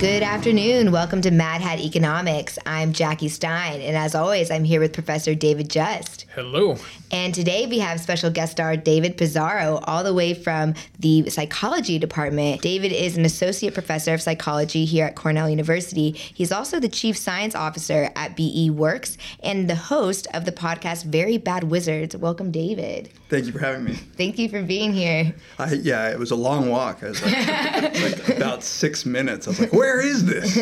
Good afternoon. Welcome to Mad Hat Economics. I'm Jackie Stein, and as always, I'm here with Professor David Just. Hello. And today we have special guest star David Pizarro, all the way from the psychology department. David is an associate professor of psychology here at Cornell University. He's also the chief science officer at BE Works and the host of the podcast Very Bad Wizards. Welcome, David. Thank you for having me. Thank you for being here. I, yeah, it was a long walk. I was like, like about six minutes. I was like, where is this?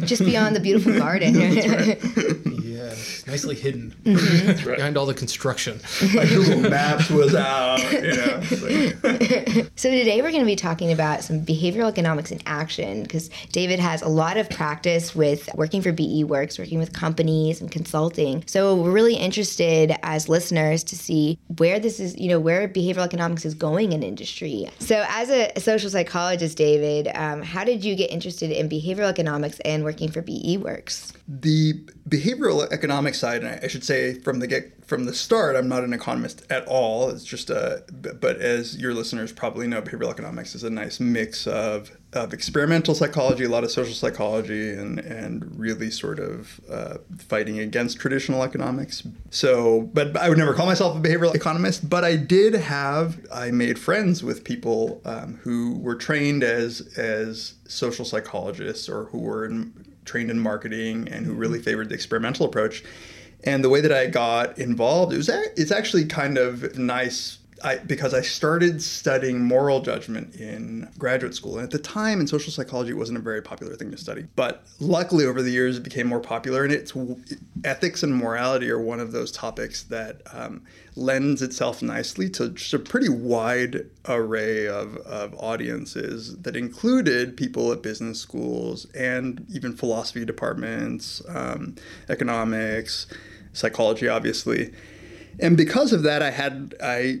Just beyond the beautiful garden. Yes, nicely hidden Mm-hmm. right. behind all the construction. My Google Maps was out. You know, it's like- So today we're going to be talking about some behavioral economics in action because David has a lot of practice with working for BE Works, working with companies and consulting. So we're really interested as listeners to see where this is, you know, where behavioral economics is going in industry. So as a social psychologist, David, um, how did you get interested in behavioral economics and working for BE Works? the behavioral economic side, and I should say from the get from the start, I'm not an economist at all. It's just a, but as your listeners probably know, behavioral economics is a nice mix of of experimental psychology, a lot of social psychology, and and really sort of uh, fighting against traditional economics. So, but I would never call myself a behavioral economist. But I did have I made friends with people um, who were trained as as social psychologists or who were in, trained in marketing and who really mm-hmm. favored the experimental approach. And the way that I got involved, it was a- it's actually kind of nice I, because I started studying moral judgment in graduate school. And at the time in social psychology, it wasn't a very popular thing to study. But luckily, over the years, it became more popular. And it's ethics and morality are one of those topics that um, lends itself nicely to just a pretty wide array of, of audiences that included people at business schools and even philosophy departments, um, economics, psychology, obviously. And because of that, I had I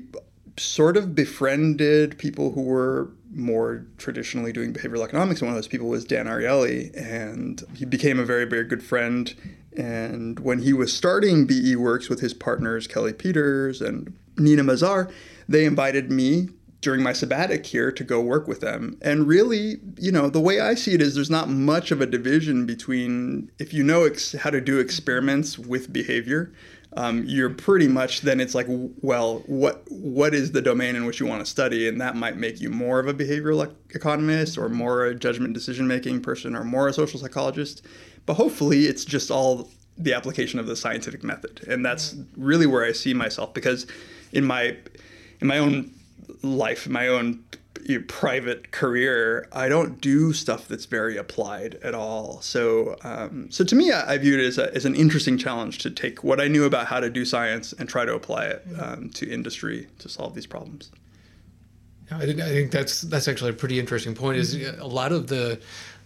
sort of befriended people who were more traditionally doing behavioral economics. And one of those people was Dan Ariely, and he became a very, very good friend. And when he was starting BE Works with his partners, Kelly Peters and Nina Mazar, they invited me during my sabbatic here to go work with them. And really, you know, the way I see it is there's not much of a division between if you know ex- how to do experiments with behavior, um, you're pretty much then it's like well what what is the domain in which you want to study? And that might make you more of a behavioral economist or more a judgment decision making person or more a social psychologist. But hopefully it's just all the application of the scientific method. And that's really where i see myself because in my in my own life my own private career, I don't do stuff that's very applied at all. So, um, so to me, I, I view it as, a, as an interesting challenge to take what I knew about how to do science and try to apply it um, to industry to solve these problems. Yeah, I think, I think that's that's actually a pretty interesting point. Is a lot of the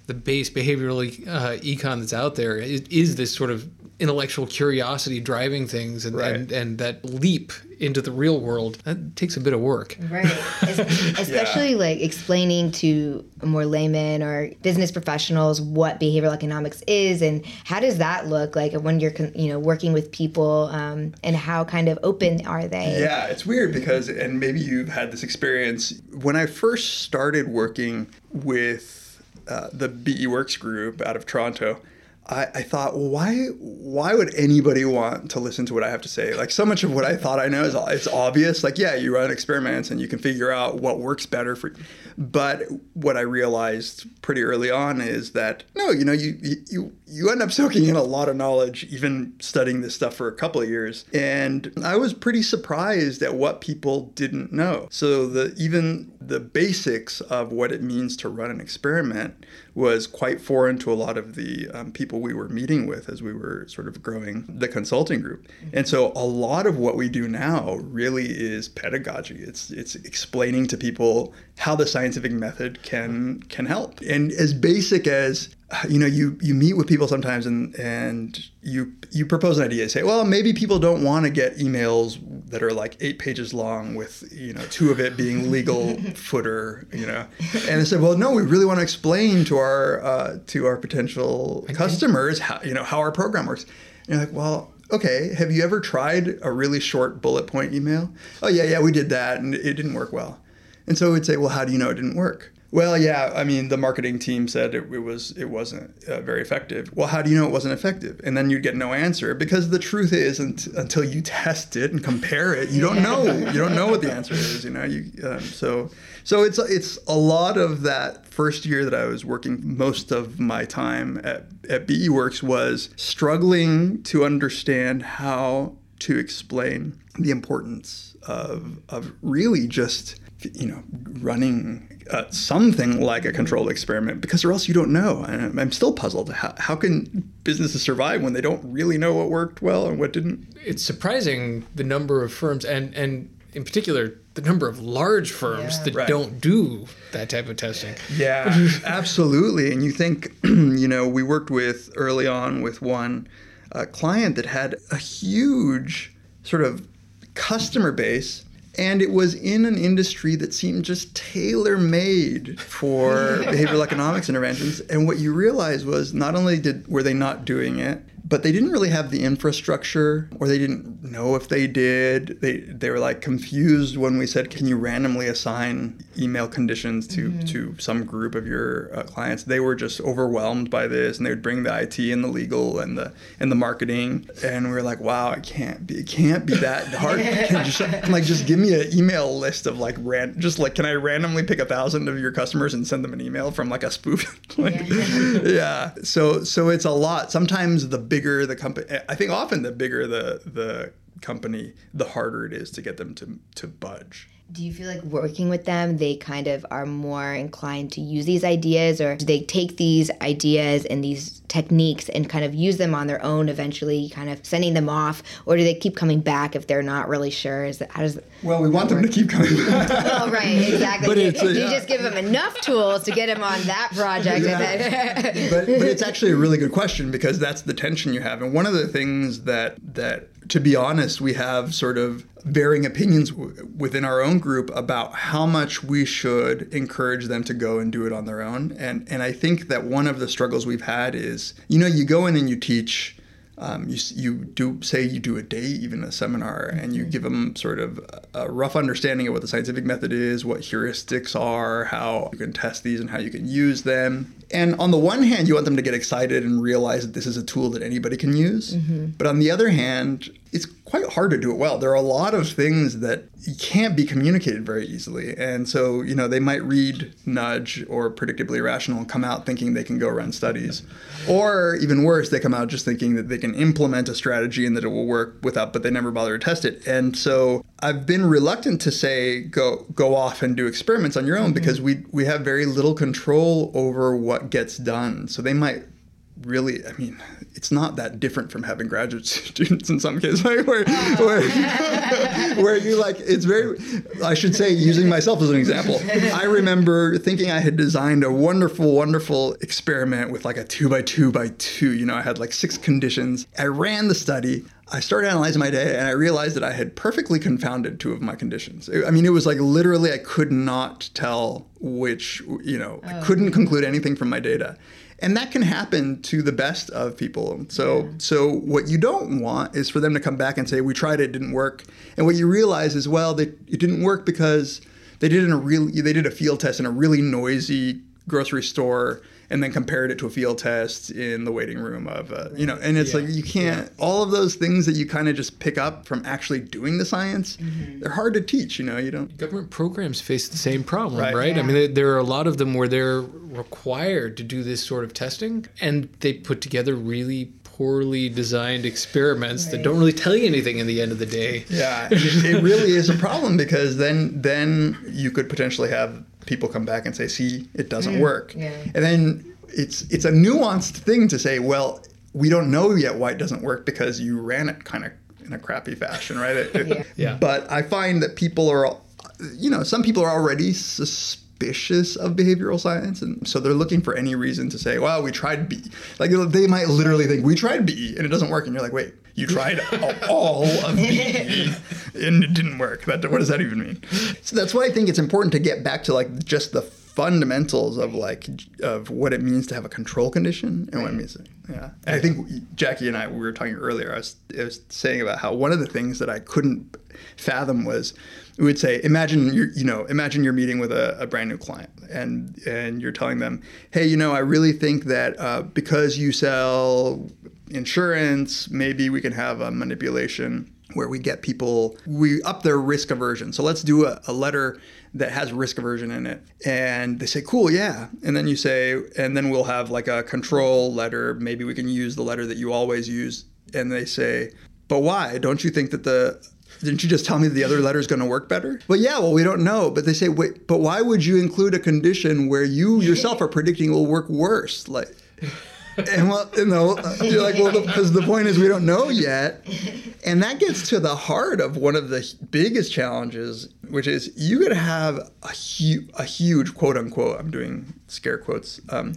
the base behavioral uh, econ that's out there is, is this sort of intellectual curiosity driving things and, Right. and and that leap into the real world that takes a bit of work Right. Es- Especially like explaining to more laymen or business professionals what behavioral economics is and how does that look like when you're you know working with people um, and how kind of open are they? Yeah, it's weird because, and maybe you've had this experience. When I first started working with uh, the BE Works group out of Toronto, I, I thought, well, why why would anybody want to listen to what I have to say? Like so much of what I thought I know is it's obvious. Like yeah, you run experiments and you can figure out what works better for. But what I realized pretty early on is that no, you know, you you you end up soaking in a lot of knowledge even studying this stuff for a couple of years, and I was pretty surprised at what people didn't know. So the even the basics of what it means to run an experiment was quite foreign to a lot of the um, people we were meeting with as we were sort of growing the consulting group. And so a lot of what we do now really is pedagogy. It's it's explaining to people how the scientific method can can help. And as basic as you know, you you meet with people sometimes and and you you propose an idea. Say, well, maybe people don't want to get emails that are like eight pages long with you know two of it being legal footer. You know, and they said, well, no, we really want to explain to our uh, to our potential customers how you know how our program works. And you're like, well, okay, have you ever tried a really short bullet point email? Oh yeah, yeah, we did that, and it didn't work well. And so we'd say, well, how do you know it didn't work? Well, yeah. I mean, the marketing team said it, it was it wasn't uh, very effective. Well, how do you know it wasn't effective? And then you'd get no answer because the truth is, until you test it and compare it, you don't know. You don't know what the answer is. You know, you um, so so it's it's a lot of that first year that I was working. Most of my time at at BE Works was struggling to understand how to explain the importance of of really just you know running uh, something like a controlled experiment because or else you don't know. And i'm still puzzled. How, how can businesses survive when they don't really know what worked well and what didn't? It's surprising the number of firms and and in particular the number of large firms yeah. that right. don't do that type of testing. Yeah absolutely. And you think you know we worked with early on with one uh, client that had a huge sort of customer base and it was in an industry that seemed just tailor made for behavioral economics interventions. And what you realized was not only did were they not doing it, but they didn't really have the infrastructure or they didn't know if they did. They they were like confused when we said can you randomly assign email conditions to mm-hmm. to some group of your uh, clients? They were just overwhelmed by this and they would bring the IT and the legal and the and the marketing and we were like wow it can't be it can't be that hard. Can just like just give me an email list of like ran just like can I randomly pick a thousand of your customers and send them an email from like a spoof? Like, yeah. yeah. So so it's a lot. Sometimes the bigger the company, I think often the bigger the the company, the harder it is to get them to to budge. Do you feel like working with them, they kind of are more inclined to use these ideas, or do they take these ideas and these techniques and kind of use them on their own, eventually kind of sending them off, or do they keep coming back if they're not really sure? Is that how does well, we want them to keep coming back. well, right, exactly. But you, uh, you yeah. just give them enough tools to get them on that project. Yeah. but, but it's actually a really good question because that's the tension you have, and one of the things that that to be honest, we have sort of varying opinions w- within our own group about how much we should encourage them to go and do it on their own. And and I think that one of the struggles we've had is, you know, you go in and you teach um, you, you do say you do a day, even a seminar, and you mm-hmm. give them sort of a rough understanding of what the scientific method is, what heuristics are, how you can test these, and how you can use them. And on the one hand, you want them to get excited and realize that this is a tool that anybody can use. Mm-hmm. But on the other hand, it's quite hard to do it well. There are a lot of things that can't be communicated very easily. And so, you know, they might read Nudge or Predictably Irrational and come out thinking they can go run studies. Or even worse, they come out just thinking that they can implement a strategy and that it will work without, but they never bother to test it. And so I've been reluctant to say go go off and do experiments on your own mm-hmm. because we we have very little control over what gets done. So they might really, I mean, it's not that different from having graduate students in some cases, where, where, where you like, it's very, I should say, using myself as an example, I remember thinking I had designed a wonderful, wonderful experiment with like a two by two by two. You know, I had like six conditions. I ran the study. I started analyzing my data and I realized that I had perfectly confounded two of my conditions. I mean, it was like literally I could not tell which, you know, oh, I couldn't oh. conclude anything from my data and that can happen to the best of people. So yeah. so what you don't want is for them to come back and say we tried it, it didn't work. And what you realize is well they, it didn't work because they did in a real they did a field test in a really noisy grocery store and then compared it to a field test in the waiting room of uh, you know and it's yeah. like you can't yeah. all of those things that you kind of just pick up from actually doing the science mm-hmm. they're hard to teach you know you don't government programs face the same problem right, right? Yeah. i mean there are a lot of them where they're required to do this sort of testing and they put together really poorly designed experiments right. that don't really tell you anything in the end of the day. Yeah, it, it really is a problem because then then you could potentially have people come back and say, "See, it doesn't mm, work," yeah. and then it's it's a nuanced thing to say, "Well, we don't know yet why it doesn't work because you ran it kind of in a crappy fashion, right?" It, yeah. yeah. But I find that people are, you know, some people are already suspicious of behavioral science, and so they're looking for any reason to say, "Well, we tried B." Like they might literally think we tried B and it doesn't work, and you're like, "Wait, you tried all of B and it didn't work. That what does that even mean?" So that's why I think it's important to get back to like just the fundamentals of like of what it means to have a control condition and what it means. To, yeah, and I think Jackie and I we were talking earlier. I was, I was saying about how one of the things that I couldn't fathom was we would say imagine you're you know imagine you're meeting with a, a, brand new client and and you're telling them hey you know i really think that uh, because you sell insurance. Maybe we can have a manipulation where we get people we up their risk aversion. So let's do a, a letter that has risk aversion in it. And they say cool yeah. And then you say and then we'll have like a control letter. Maybe we can use the letter that you always use. And they say but why? Don't you think that the didn't you just tell me the other letter is going to work better? But yeah, well, we don't know. But they say, wait, but why would you include a condition where you yourself are predicting will work worse? Like, and well, you know, you're like, well, because the, the, point is we don't know yet, and that gets to the heart of one of the biggest challenges, which is you could have a, hu- a huge quote unquote. I'm doing scare quotes. Um,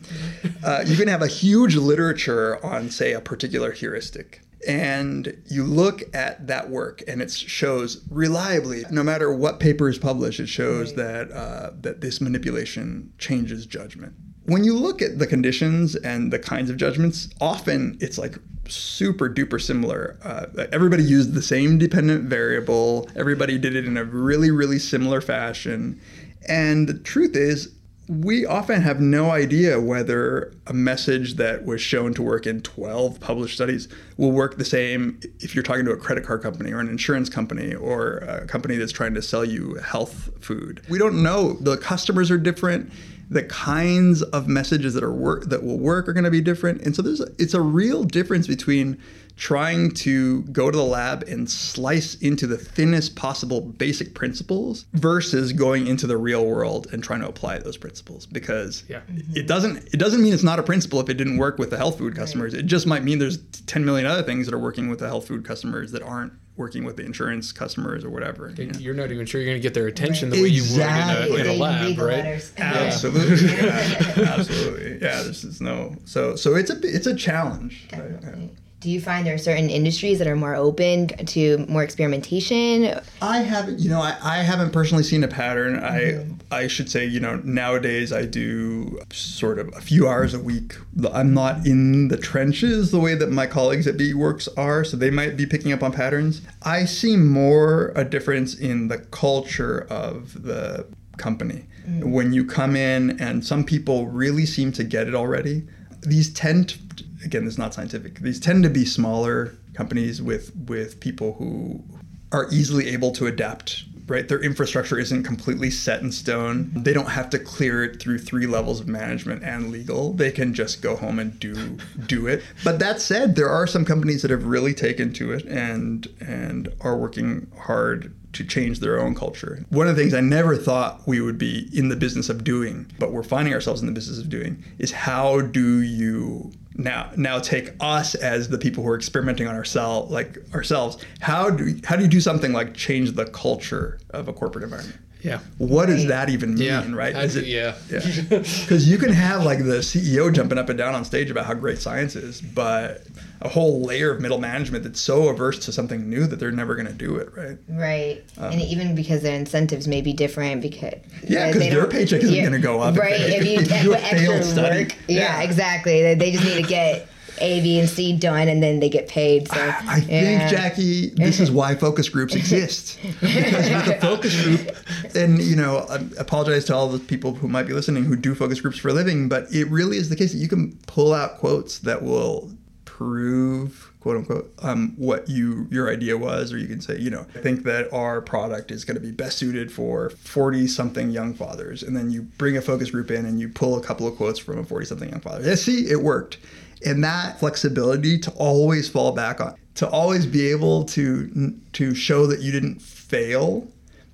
uh, you can have a huge literature on, say, a particular heuristic and you look at that work and it shows reliably no matter what paper is published it shows right. that uh, that this manipulation changes judgment when you look at the conditions and the kinds of judgments often it's like super duper similar uh, everybody used the same dependent variable everybody did it in a really really similar fashion and the truth is we often have no idea whether a message that was shown to work in 12 published studies will work the same if you're talking to a credit card company or an insurance company or a company that's trying to sell you health food. We don't know. The customers are different. The kinds of messages that are work that will work are going to be different. And so there's a, it's a real difference between trying to go to the lab and slice into the thinnest possible basic principles versus going into the real world and trying to apply those principles because yeah. it doesn't it doesn't mean it's not a principle if it didn't work with the health food customers right. it just might mean there's 10 million other things that are working with the health food customers that aren't working with the insurance customers or whatever. You are not even sure you're going to get their attention right. the way exactly. you would in a, in a lab, right? Absolutely, yeah. absolutely. Yeah, this is no. So, so it's a it's a challenge. Definitely do you find there are certain industries that are more open to more experimentation? I haven't, you know, I, I haven't personally seen a pattern. Mm-hmm. I I should say, you know, nowadays I do sort of a few hours a week. I'm not in the trenches the way that my colleagues at BE Works are, so they might be picking up on patterns. I see more a difference in the culture of the company. Mm-hmm. When you come in and some people really seem to get it already. These tend to again, this is not scientific. These tend to be smaller companies with with people who are easily able to adapt right? Their infrastructure isn't completely set in stone. They don't have to clear it through three levels of management and legal. They can just go home and do do it. But that said, there are some companies that have really taken to it and and are working hard to change their own culture. One of the things I never thought we would be in the business of doing, but we're finding ourselves in the business of doing, is how do you now now take us as the people who are experimenting on ourselves like ourselves how do how do you do something like change the culture of a corporate environment yeah. What does that even mean, yeah. right? Is it, yeah. Yeah. Because you can have like the CEO jumping up and down on stage about how great science is, but a whole layer of middle management that's so averse to something new that they're never going to do it, right? Right. Um, and even because their incentives may be different because yeah, because their paycheck isn't going to go up. Right. If, if you, if you extra work, yeah, yeah, exactly. They just need to get a, B, and C done, and then they get paid. So I, I think Jackie, this is why focus groups exist. Because with a focus group, and you know, I apologize to all the people who might be listening who do focus groups for a living, but it really is the case that you can pull out quotes that will prove quote unquote um, what you your idea was or you can say you know i think that our product is going to be best suited for 40 something young fathers and then you bring a focus group in and you pull a couple of quotes from a 40 something young father. Yeah, see it worked and that flexibility to always fall back on to always be able to to show that you didn't fail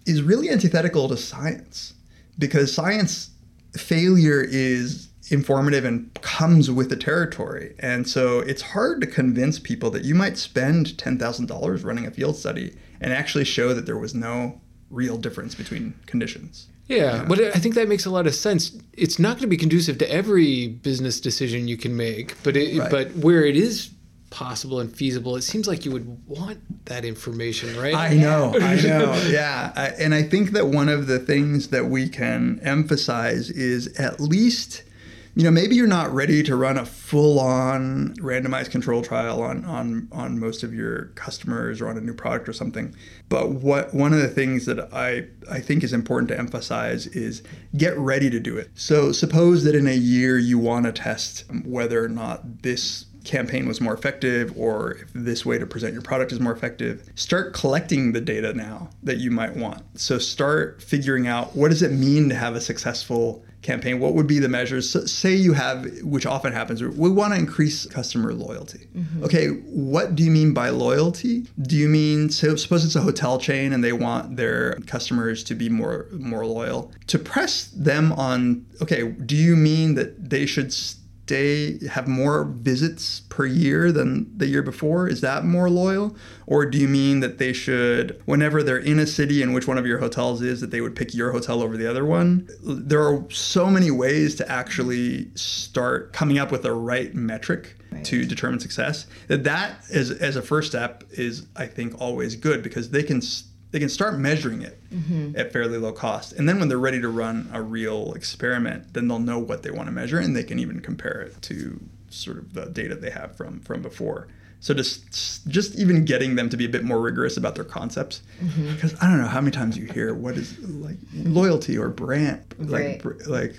is really antithetical to science because science failure is informative and comes with the territory. And so it's hard to convince people that you might spend $10,000 running a field study and actually show that there was no real difference between conditions yeah, but I think that makes a lot of sense. It's not going to be conducive to every business decision you can make, but it, right. but where it is possible and feasible, it seems like you would want that information, right? I know, I know, yeah. I, and I think that one of the things that we can emphasize is at least you know, maybe you're not ready to run a full-on randomized control trial on on on most of your customers or on a new product or something. But what one of the things that I I think is important to emphasize is get ready to do it. So suppose that in a year you want to test whether or not this campaign was more effective or if this way to present your product is more effective start collecting the data now that you might want so start figuring out what does it mean to have a successful campaign, what would be the measures? So say you have, which often happens, we want to increase customer loyalty. Mm-hmm. Okay, what do you mean by loyalty? Do you mean so suppose it's a hotel chain and they want their customers to be more more loyal? To press them on, okay, do you mean that they should stay have more visits per year than the year before? Is that more loyal? Or do you mean that they should whenever they're in a city in which one of your hotels is that they would pick your hotel over the other one? There are so many ways to actually start coming up with the right metric right. to determine success that that is as a first step is i think always good because they can they can start measuring it mm-hmm. at fairly low cost. And then when they're ready to run a real experiment, then they'll know what they want to measure and they can even compare it to sort of the data they have from from before. So just just even getting them to be a bit more rigorous about their concepts, mm-hmm. because I don't know how many times you hear what is like loyalty or brand, like right. like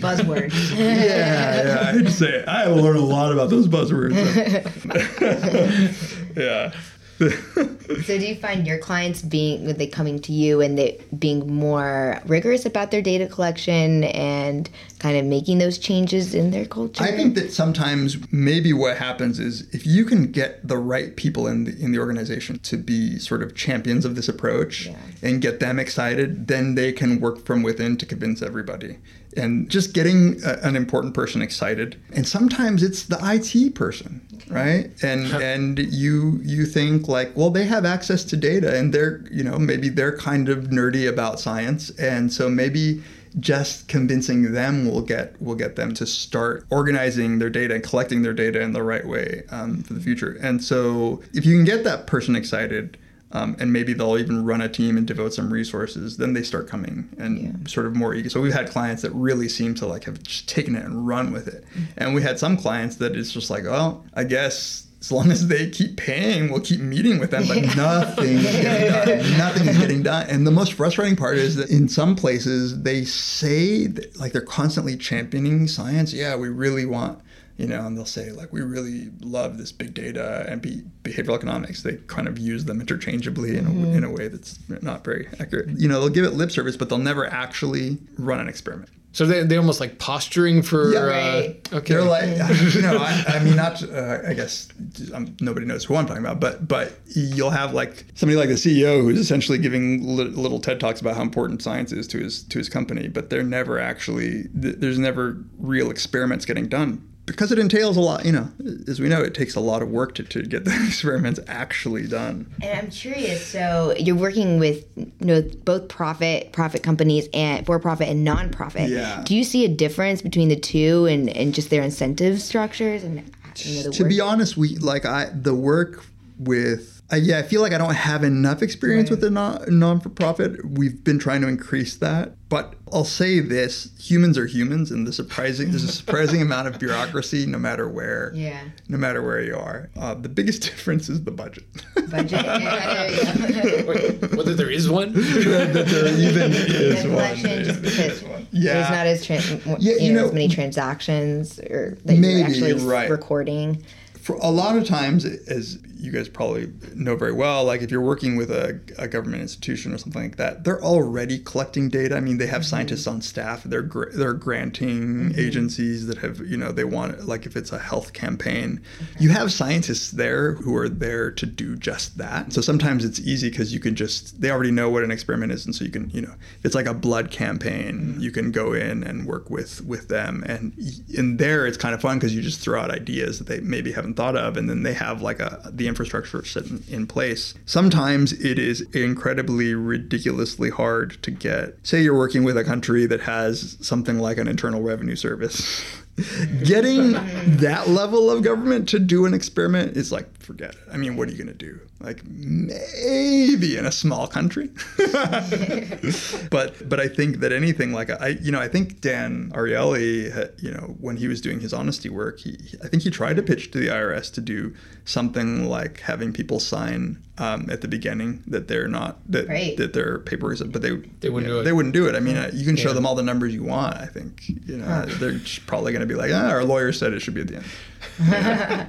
buzzword. yeah, yeah. I'd say I learned a lot about those buzzwords. yeah. So do you find your clients being they coming to you and they being more rigorous about their data collection and kind of making those changes in their culture? I think that sometimes maybe what happens is if you can get the right people in the in the organization to be sort of champions of this approach yeah. and get them excited, then they can work from within to convince everybody. And just getting a, an important person excited, and sometimes it's the IT person, okay. right? And and you you think like, well, they have access to data, and they're you know maybe they're kind of nerdy about science, and so maybe just convincing them will get will get them to start organizing their data and collecting their data in the right way um, for the future. And so, if you can get that person excited, um, and maybe they'll even run a team and devote some resources, then they start coming and yeah. sort of more eager. So we've had clients that really seem to like have just taken it and run with it, mm-hmm. and we had some clients that it's just like, well, I guess as long as they keep paying, we'll keep meeting with them, but nothing is getting done. Nothing is getting done. And the most frustrating part is that in some places they say that, like they're constantly championing science. Yeah, we really want, you know, and they'll say like we really love this big data and be, behavioral economics. They kind of use them interchangeably in a, mm-hmm. in a way that's not very accurate. You know, they'll give it lip service, but they'll never actually run an experiment. So they they almost like posturing for. Yeah, uh, right. uh, okay. They're like, you know, I, I mean, not. Uh, I guess um, nobody knows who I'm talking about, but but you'll have like somebody like the CEO who's essentially giving li- little TED talks about how important science is to his to his company, but they're never actually. Th- there's never real experiments getting done because it entails a lot, you know, as we know, it takes a lot of work to, to get the experiments actually done. And I'm curious, so you're working with you know both profit profit companies and for profit and nonprofit. Yeah. Do you see a difference between the two and, and just their incentive structures and you know, to work? be honest, we like I the work with uh, yeah, I feel like I don't have enough experience right. with the non non for profit. We've been trying to increase that, but I'll say this: humans are humans, and the surprising there's a surprising amount of bureaucracy, no matter where. Yeah. No matter where you are, uh, the biggest difference is the budget. Budget. Wait, whether there is one. that there even is one. Just because yeah. there's not as tra- yeah, you, know, know, as many transactions or that maybe, you're actually right. recording. For a lot of times, as you guys probably know very well, like if you're working with a, a, government institution or something like that, they're already collecting data. I mean, they have mm-hmm. scientists on staff. They're they're granting mm-hmm. agencies that have you know they want like if it's a health campaign, okay. you have scientists there who are there to do just that. So sometimes it's easy because you can just they already know what an experiment is, and so you can you know if it's like a blood campaign, mm-hmm. you can go in and work with with them, and in there it's kind of fun because you just throw out ideas that they maybe haven't thought of, and then they have like a the infrastructure set in place. Sometimes it is incredibly ridiculously hard to get. Say you're working with a country that has something like an internal revenue service Getting that level of government to do an experiment is like, forget it. I mean, what are you going to do? Like, maybe in a small country. but but I think that anything like I you know I think Dan Ariely you know when he was doing his honesty work he I think he tried to pitch to the IRS to do something like having people sign um, at the beginning that they're not that Right. that their paper is but they They wouldn't you know, do it. they wouldn't do it I mean uh, you can show them all the numbers you want I think you know they're probably going to be like ah, our lawyer said it should be at the end yeah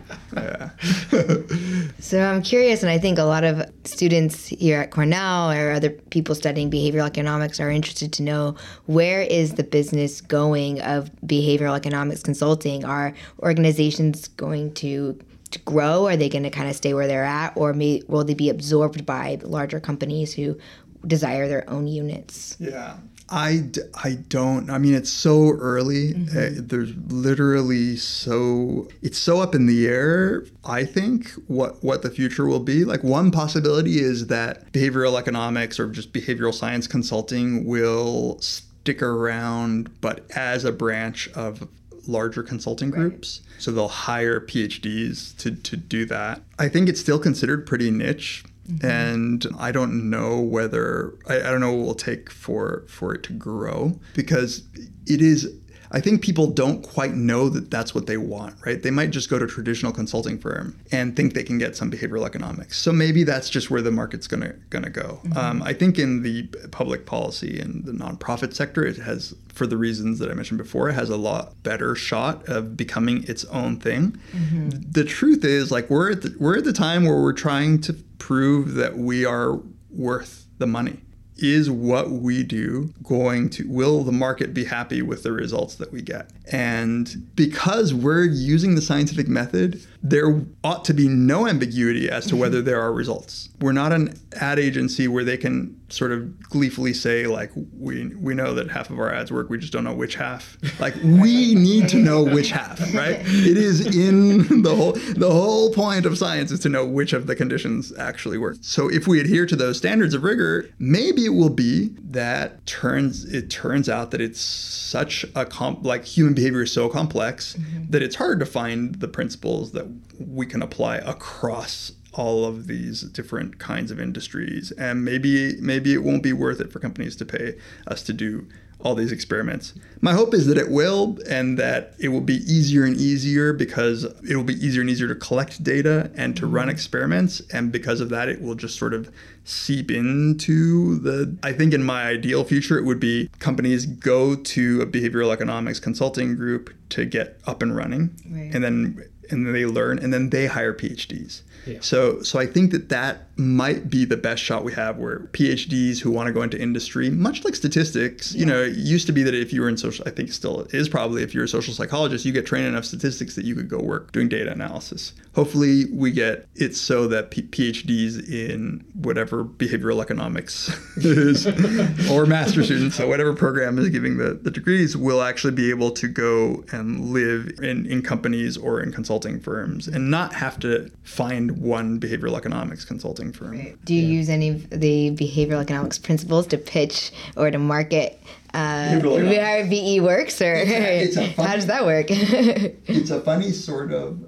So I'm curious, and I think a lot of students here at Cornell or other people studying behavioral economics are interested to know where is the business going of behavioral economics consulting? Are organizations going to to grow? Are they going to kind of stay where they're at, or may, will they be absorbed by larger companies who desire their own units? Yeah. I, d- I don't. I mean, it's so early. Uh, there's literally so it's so up in the air. I think what what the future will be. Like one possibility is that behavioral economics or just behavioral science consulting will stick around, but as a branch of larger consulting groups. So they'll hire PhDs to, to do that. I think it's still considered pretty niche. Mm-hmm. And I don't know whether I, I don't know what will take for for it to grow because it is I think people don't quite know that that's what they want, right? They might just go to a traditional consulting firm and think they can get some behavioral economics. So maybe that's just where the market's gonna gonna go. Um, I think in the public policy and the nonprofit sector, it has, for the reasons that I mentioned before, it has a lot better shot of becoming its own thing. The truth is, like we're at the, we're at the time where we're trying to prove that we are worth the money is what we do going to will the market be happy with the results that we get? And because we're using the scientific method there ought to be no ambiguity as to whether mm-hmm. there are results. We're not an ad agency where they can sort of gleefully say like we we know that half of our ads work we just don't know which half. Like we need to know which half right? It is in the whole the whole point of science is to know which of the conditions actually work. So if we adhere to those standards of rigor maybe it will be that turns it turns out that it's such a comp like human behavior is so complex mm-hmm. that it's hard to find the principles that we can apply across all of these different kinds of industries and maybe maybe it won't be worth it for companies to pay us to do all these experiments. My hope is that it will and that it will be easier and easier because it will be easier and easier to collect data and to run mm-hmm. experiments and because of that it will just sort of seep into the I think in my ideal future it would be companies go to a behavioral economics consulting group to get up and running Right. and then and then they learn and then they hire PhDs. Yeah. So so I think that that might be the best shot we have where PhDs who want to go into industry, much like statistics, you know, it used to be that if you were in social I think still is probably if you're a social psychologist, you get trained enough statistics that you could go work doing data analysis. Hopefully we get it so that P- PhDs in whatever behavioral economics is or master students, so whatever program is giving the, the degrees will actually be able to go and live in, in companies or in consulting firms and not have to find one behavioral economics consulting firm. Do you use any of the behavioral economics principles to pitch or to market uh, Behavioral how BE Works, or It's a- it's a how does that work? It's a funny sort of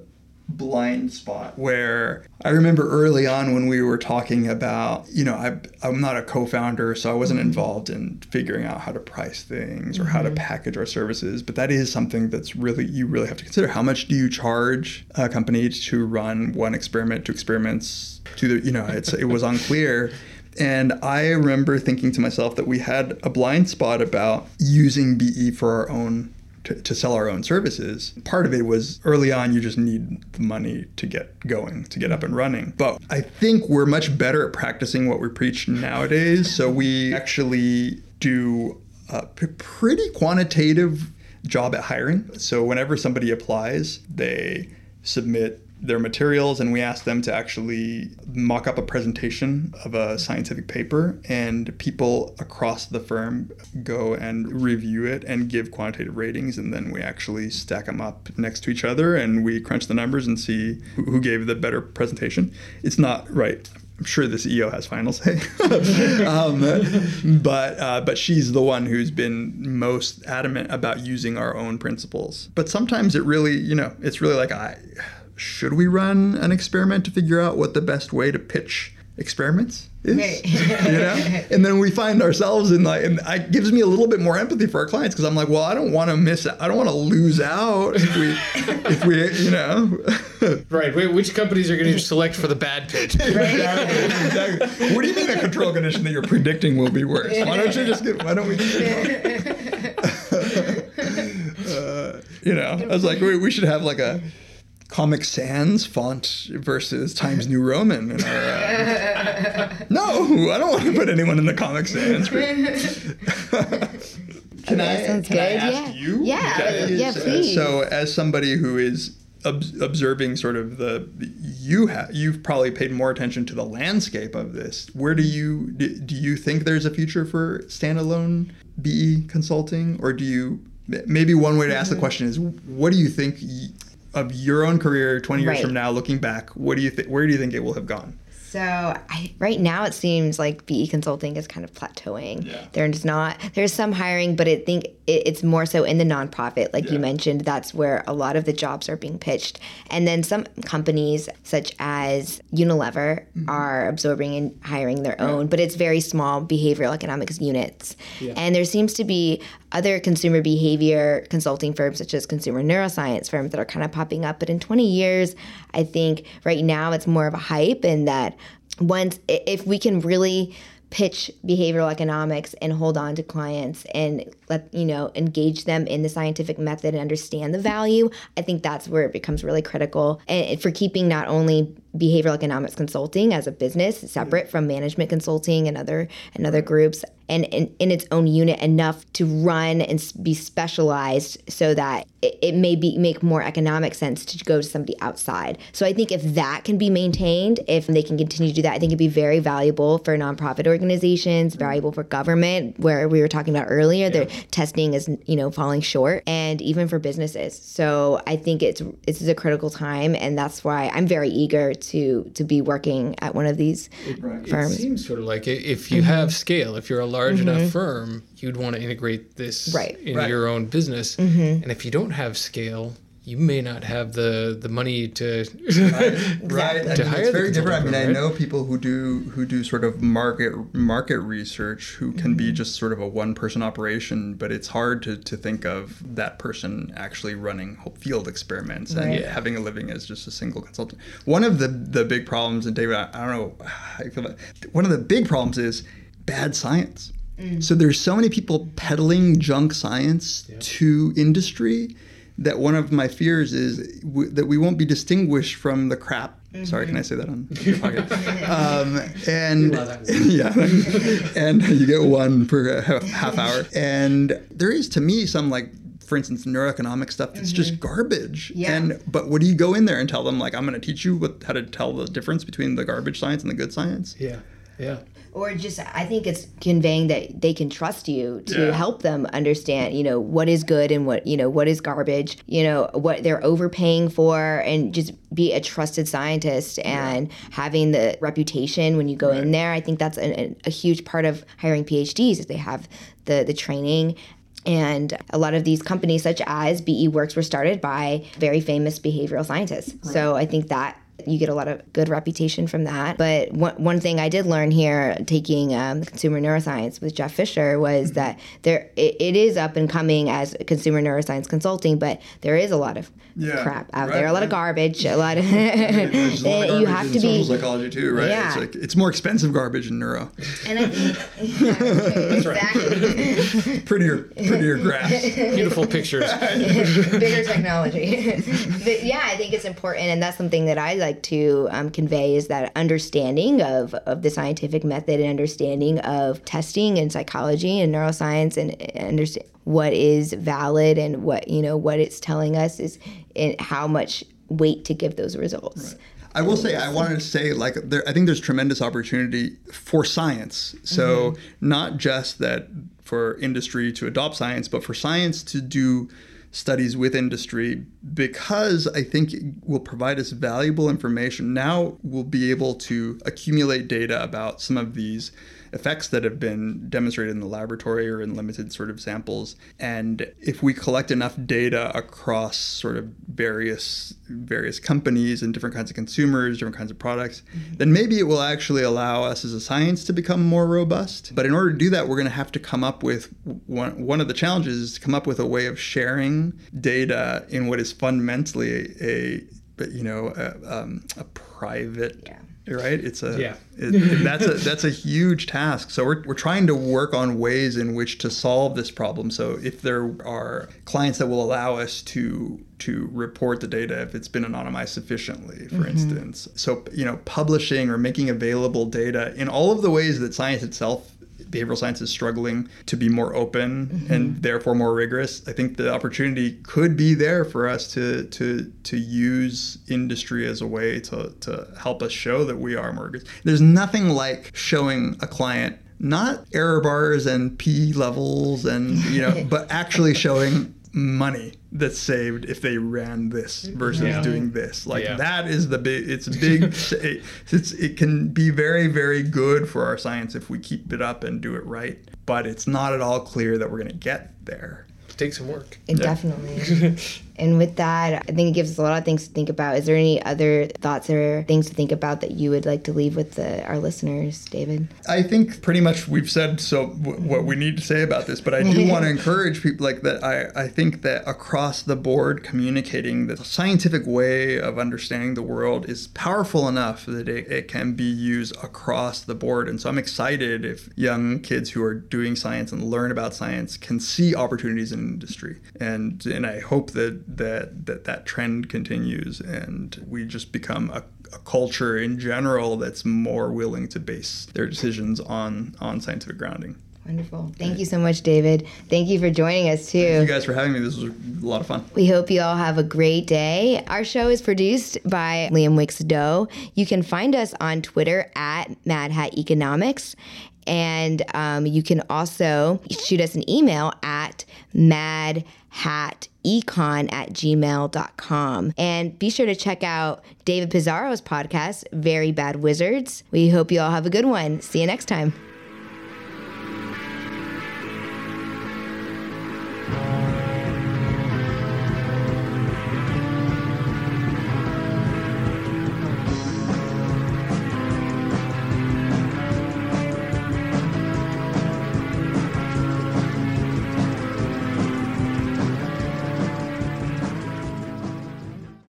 blind spot where I remember early on when we were talking about, you know, I, I'm not a co founder, so I wasn't mm-hmm. involved in figuring out how to price things or how to mm-hmm. package our services. But that is something that's really, you really have to consider. How much do you charge a company to run one experiment, two experiments, to the, you know, it's, it was unclear. And I remember thinking to myself that we had a blind spot about using BE for our own to, to sell our own services. Part of it was early on, you just need the money to get going, to get up and running. But I think we're much better at practicing what we preach nowadays. So we actually do a pretty quantitative job at hiring. So whenever somebody applies, they submit their materials and we ask them to actually mock up a presentation of a scientific paper and people across the firm go and review it and give quantitative ratings and then we actually stack them up next to each other and we crunch the numbers and see who, gave the better presentation. It's not right. I'm sure the CEO has final say, um, but uh, but she's the one who's been most adamant about using our own principles. But sometimes it really, you know, it's really like I should we run an experiment to figure out what the best way to pitch experiments is Right. you know and then we find ourselves in like and it gives me a little bit more empathy for our clients because i'm like well i don't want to miss out i don't want to lose out if we if we you know Right. Wait, which companies are going to select for the bad pitch? exactly, exactly. what do you mean a control condition that you're predicting will be worse why don't you just get why don't we uh, you know i was like we, we should have like a Comic Sans font versus Times New Roman in our. Uh... no, I don't want to put anyone in the Comic Sans. can I, sounds can I good. ask Yeah. you? Yeah, Okay. yeah, So- please. So, as somebody who is ob- observing sort of the you have you've probably paid more attention to the landscape of this. Where do you do, do you think there's a future for standalone BE consulting, or do you maybe one way to ask the Mm-hmm. question is what do you think y- of your own career 20 years Right. from now looking back what do you think where do you think it will have gone So I, right now it seems like BE consulting is kind of plateauing. Yeah. There's not there's some hiring, but I think it, it's more so in the nonprofit, like Yeah. you mentioned. That's where a lot of the jobs are being pitched, and then some companies such as Unilever Mm-hmm. are absorbing and hiring their own, but it's very small behavioral economics units. And there seems to be other consumer behavior consulting firms such as consumer neuroscience firms that are kind of popping up. But in 20 years, I think right now it's more of a hype and that once if we can really pitch behavioral economics and hold on to clients and let you know engage them in the scientific method and understand the value i think that's where it becomes really critical and for keeping not only behavioral economics consulting as a business separate from management consulting and other and other groups and in, in its own unit enough to run and be specialized so that it, it may be make more economic sense to go to somebody outside. So i think if that can be maintained if they can continue to do that i think it'd be very valuable for nonprofit organizations mm-hmm. valuable for government where we were talking about earlier the testing is you know falling short and even for businesses. So i think it's this is a critical time and that's why i'm very eager to to be working at one of these It firms It seems sort of like if you mm-hmm. have scale, if you're a large enough mm-hmm. firm, you'd want to integrate this Right. in Right. your own business. Mm-hmm. And if you don't have scale, you may not have the the money to right. I To mean, hire it's the very different. I mean consultant i know people who do who do sort of market market research who can Mm-hmm. be just sort of a one person operation but it's hard to, to think of that person actually running field experiments and Right. having a living as just a single consultant. One of the the big problems and david i, I don't know how you feel about one of the big problems is bad science. Mm. so there's so many people peddling junk science to industry that one of my fears is w- that we won't be distinguished from the crap. Sorry, can I say that on your podcast? um, and yeah, and you get one per ha- half hour. And there is, to me, some like. For instance, neuroeconomic stuff that's just garbage. Yeah. And but what do you go in there and tell them like I'm going to teach you what, how to tell the difference between the garbage science and the good science? yeah yeah or just i think it's conveying that they can trust you to Yeah. help them understand you know what is good and what you know what is garbage you know what they're overpaying for and just be a trusted scientist and having the reputation when you go in there. I think that's a, a huge part of hiring phds is they have the the training. And a lot of these companies such as BE Works were started by very famous behavioral scientists. So i think that you get a lot of good reputation from that. But one, one thing I did learn here taking um, consumer neuroscience with Jeff Fisher was that there it, it is up and coming as consumer neuroscience consulting, but there is a lot of Yeah, crap out right, there, a lot of garbage, a lot of a lot of you have in to be psychology too, right? Yeah. It's like it's more expensive garbage in neuro. and I think exactly Prettier, prettier graphs. beautiful pictures bigger technology. but yeah, I think it's important, and that's something that I like to um, convey is that understanding of of the scientific method and understanding of testing and psychology and neuroscience and understand what is valid and what you know what it's telling us is and how much weight to give those results. I will say, I wanted to say, like, there, I think there's tremendous opportunity for science. So, Mm-hmm. not just that for industry to adopt science, but for science to do studies with industry because I think it will provide us valuable information. Now we'll be able to accumulate data about some of these effects that have been demonstrated in the laboratory or in limited sort of samples. And if we collect enough data across sort of various various companies and different kinds of consumers, different kinds of products, mm-hmm. then maybe it will actually allow us as a science to become more robust. But in order to do that, we're going to have to come up with one, one of the challenges is to come up with a way of sharing data in what is fundamentally a, a you know a, um, a private yeah right? It's a yeah. It, that's a that's a huge task. So we're we're trying to work on ways in which to solve this problem. So if there are clients that will allow us to to report the data if it's been anonymized sufficiently, for mm-hmm. instance. So you know, publishing or making available data in all of the ways that science itself behavioral science is struggling to be more open mm-hmm. and therefore more rigorous, I think the opportunity could be there for us to to to use industry as a way to to help us show that we are more rigorous. There's nothing like showing a client not error bars and p levels and you know but actually showing money that's saved if they ran this versus yeah. doing this. Like yeah. that is the big. It's big. it's it can be very very good for our science if we keep it up and do it right. But it's not at all clear that we're going to get there. It takes some work. It yeah. definitely. And with that, I think it gives us a lot of things to think about. Is there any other thoughts or things to think about that you would like to leave with the, our listeners, David? I think pretty much we've said so w- what we need to say about this, but I do want to encourage people like that. I, I think that across the board, communicating the scientific way of understanding the world is powerful enough that it, it can be used across the board. And so I'm excited if young kids who are doing science and learn about science can see opportunities in industry. And, and I hope that that that that trend continues and we just become a, a, culture in general that's more willing to base their decisions on on scientific grounding. Wonderful. Thank you so much, David. Thank you for joining us too. Thank you guys for having me. This was a lot of fun. We hope you all have a great day. Our show is produced by Liam Wicks Doe. You can find us on Twitter at Mad Hat Economics. And um, you can also shoot us an email at madhatecon at gmail.com. And be sure to check out David Pizarro's podcast, Very Bad Wizards. We hope you all have a good one. See you next time.